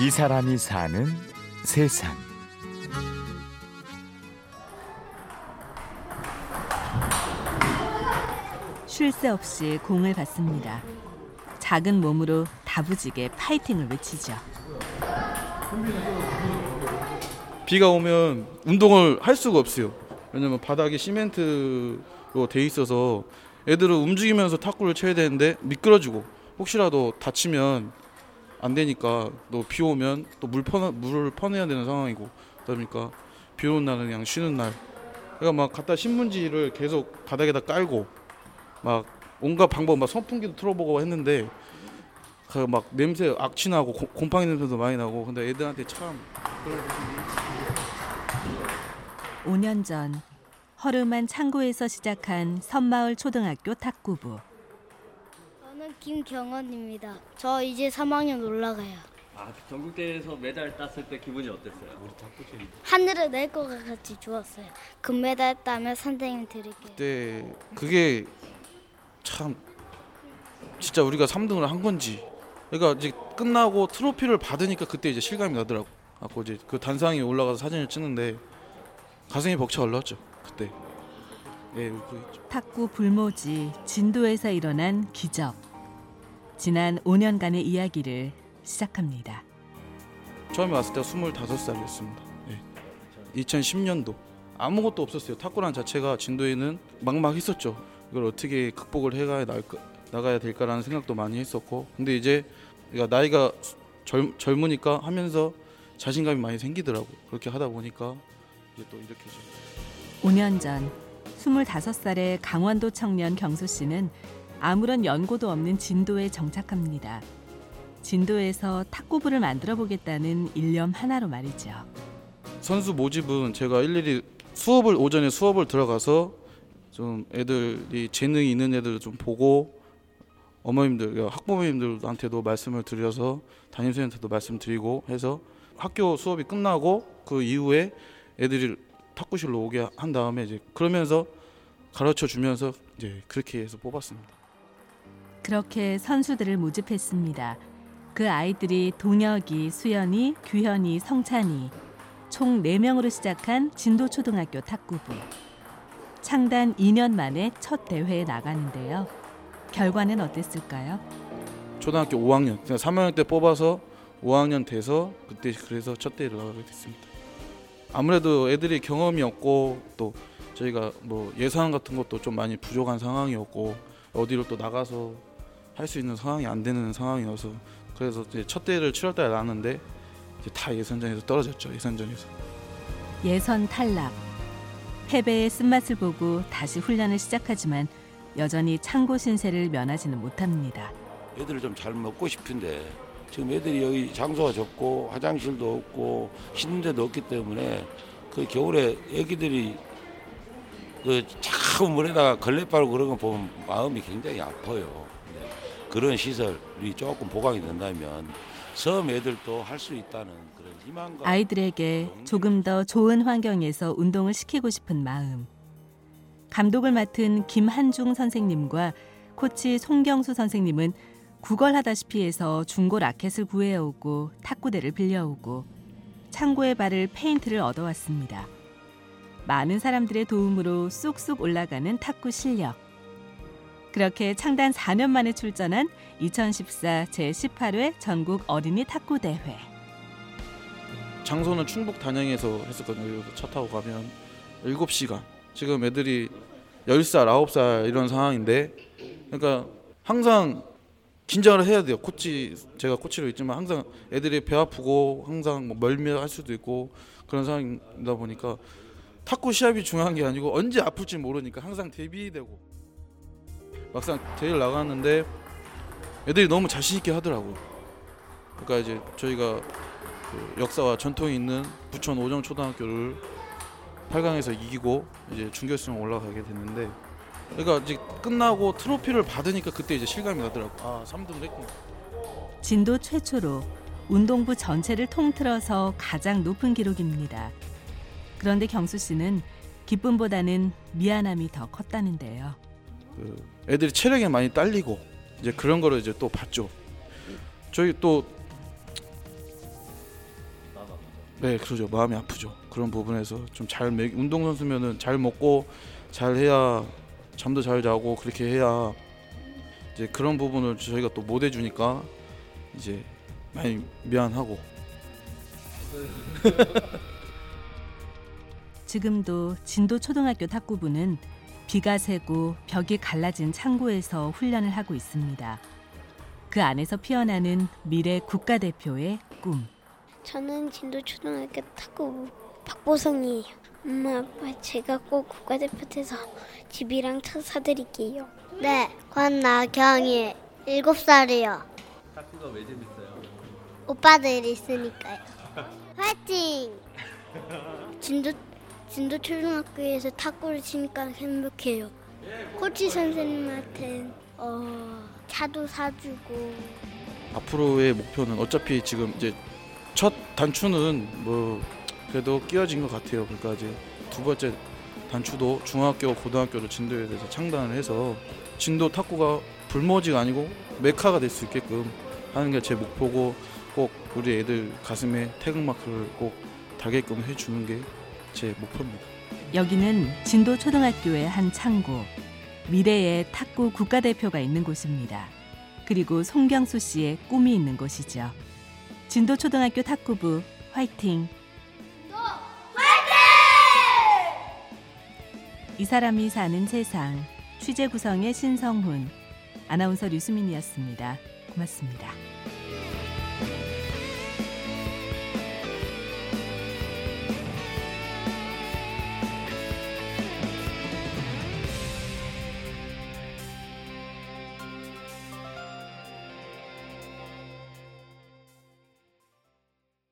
이 사람이 사는 세상. 쉴 새 없이 공을 받습니다. 작은 몸으로 다부지게 파이팅을 외치죠. 비가 오면 운동을 할 수가 없어요. 왜냐면 바닥이 시멘트로 돼 있어서 애들은 움직이면서 탁구를 쳐야 되는데 미끄러지고 혹시라도 다치면 안 되니까 또 비 오면 또 물 퍼, 물을 퍼내야 되는 상황이고 그러니까 비 오는 날은 그냥 쉬는 날. 그러니까 막 갖다 신문지를 계속 바닥에다 깔고 막 온갖 방법 막 선풍기도 틀어보고 했는데 그 막 냄새 악취 나고 고- 곰팡이 냄새도 많이 나고 근데 애들한테 참 그런 5년 전 허름한 창고에서 시작한 선마을 초등학교 탁구부. 저는 김경원입니다. 저 이제 3학년 올라가요. 아, 전국대회에서 메달 땄을 때 기분이 어땠어요? 하늘을 낼 것 같이 좋았어요. 금메달 따면 선생님 드릴게요. 그때 그게 참 진짜 우리가 3등을 한 건지 그러니까 이제 끝나고 트로피를 받으니까 그때 이제 실감이 나더라고. 아고 이제 그 단상에 올라가서 사진을 찍는데 가슴이 벅차 올랐죠 그때. 예, 울고 있죠. 탁구 불모지 진도에서 일어난 기적. 지난 5년간의 이야기를 시작합니다. 처음에 왔을 때가 25살이었습니다. 예. 2010년도 아무것도 없었어요. 탁구란 자체가 진도에는 막막했었죠. 이걸 어떻게 극복을 나을까, 나가야 될까라는 생각도 많이 했었고 근데 이제 그러니까 나이가 젊, 젊으니까 하면서 자신감이 많이 생기더라고. 그렇게 하다 보니까 이제 또 이렇게 좀 5년 전 25살의 강원도 청년 경수 씨는 아무런 연고도 없는 진도에 정착합니다. 진도에서 탁구부를 만들어 보겠다는 일념 하나로 말이죠. 선수 모집은 제가 일일이 수업을 오전에 수업을 들어가서 좀 애들이 재능이 있는 애들을 좀 보고 어머님들 그러니까 학부모님들한테도 말씀을 드려서 담임선생님한테도 말씀드리고 해서 학교 수업이 끝나고 그 이후에 애들이 탁구실로 오게 한 다음에 이제 그러면서 가르쳐 주면서 이제 그렇게 해서 뽑았습니다. 그렇게 선수들을 모집했습니다. 그 아이들이 동혁이, 수연이, 규현이, 성찬이 총 4명으로 시작한 진도초등학교 탁구부. 창단 2년 만에 첫 대회에 나가는데요. 결과는 어땠을까요? 초등학교 5학년, 그냥 3학년 때 뽑아서 5학년 돼서 그때 그래서 첫 대회를 나가게 됐습니다. 아무래도 애들이 경험이 없고 또 저희가 뭐 예산 같은 것도 좀 많이 부족한 상황이었고 어디로 또 나가서 할 수 있는 상황이 안 되는 상황이어서 그래서 이제 첫 대회를 7월달에 나왔는데 이제 다 예선전에서 떨어졌죠 예선전에서. 예선 탈락. 패배의 쓴맛을 보고 다시 훈련을 시작하지만 여전히 창고 신세를 면하지는 못합니다. 애들을 좀 잘 먹고 싶은데 지금 애들이 여기 장소가 좁고 화장실도 없고 씻는 데도 없기 때문에 그 겨울에 애기들이 그 자꾸 물에다가 걸레 빨고 그런 거 보면 마음이 굉장히 아파요. 네. 그런 시설이 조금 보강이 된다면 섬 애들도 할 수 있다는 그런 희망과 아이들에게 조금 더 좋은 환경에서 운동을 시키고 싶은 마음. 감독을 맡은 김한중 선생님과 코치 송경수 선생님은 구걸하다시피 해서 중고 라켓을 구해오고 탁구대를 빌려오고 창고에 바를 페인트를 얻어왔습니다. 많은 사람들의 도움으로 쑥쑥 올라가는 탁구 실력. 그렇게 창단 4년 만에 출전한 2014 제18회 전국 어린이 탁구 대회. 장소는 충북 단양에서 했었거든요. 차 타고 가면 7시간. 지금 애들이 10살, 9살 이런 상황인데 그러니까 항상 긴장을 해야 돼요. 코치 제가 코치로 있지만 항상 애들이 배 아프고 항상 뭐 멀미할 수도 있고 그런 상황이다 보니까 탁구 시합이 중요한 게 아니고 언제 아플지 모르니까 항상 대비되고 막상 대회를 나갔는데 애들이 너무 자신 있게 하더라고요. 그러니까 이제 저희가 그 역사와 전통이 있는 부천 오정 초등학교를 8강에서 이기고 이제 준결승 올라가게 됐는데 그러니까 이제 끝나고 트로피를 받으니까 그때 이제 실감이 나더라고. 아, 3등을 했구나. 진도 최초로 운동부 전체를 통틀어서 가장 높은 기록입니다. 그런데 경수 씨는 기쁨보다는 미안함이 더 컸다는데요. 그 애들이 체력이 많이 딸리고 이제 그런 거를 이제 또 봤죠. 저희 또 네, 그러죠. 마음이 아프죠. 그런 부분에서 좀 잘 운동 선수면은 잘 먹고 잘 해야 잠도 잘 자고 그렇게 해야 이제 그런 부분을 저희가 또 못 해주니까 이제 많이 미안하고 지금도 진도 초등학교 탁구부는 비가 새고 벽이 갈라진 창고에서 훈련을 하고 있습니다. 그 안에서 피어나는 미래 국가대표의 꿈. 저는 진도 초등학교 탁구 박보성이에요. 엄마 아빠 제가 꼭 국가대표 돼서 집이랑 차 사드릴게요. 네, 권나경이 일곱 살이요. 탁구가 왜 재밌어요? 오빠들 있으니까요. 화이팅! 진도 진도 초등학교에서 탁구를 치니까 행복해요. 코치 선생님한테 어, 차도 사주고 앞으로의 목표는 어차피 지금 이제 첫 단추는 뭐 그래도 끼워진 것 같아요. 그러니까 이제 두 번째 단추도 중학교, 고등학교로 진도에 대해서 창단을 해서 진도 탁구가 불모지가 아니고 메카가 될 수 있게끔 하는 게 제 목표고 꼭 우리 애들 가슴에 태극마크를 꼭 달게끔 해주는 게 제 목표입니다. 여기는 진도 초등학교의 한 창고. 미래의 탁구 국가대표가 있는 곳입니다. 그리고 송경수 씨의 꿈이 있는 곳이죠. 진도 초등학교 탁구부 화이팅! 이 사람이 사는 세상 취재 구성의 신성훈 아나운서 류수민이었습니다. 고맙습니다.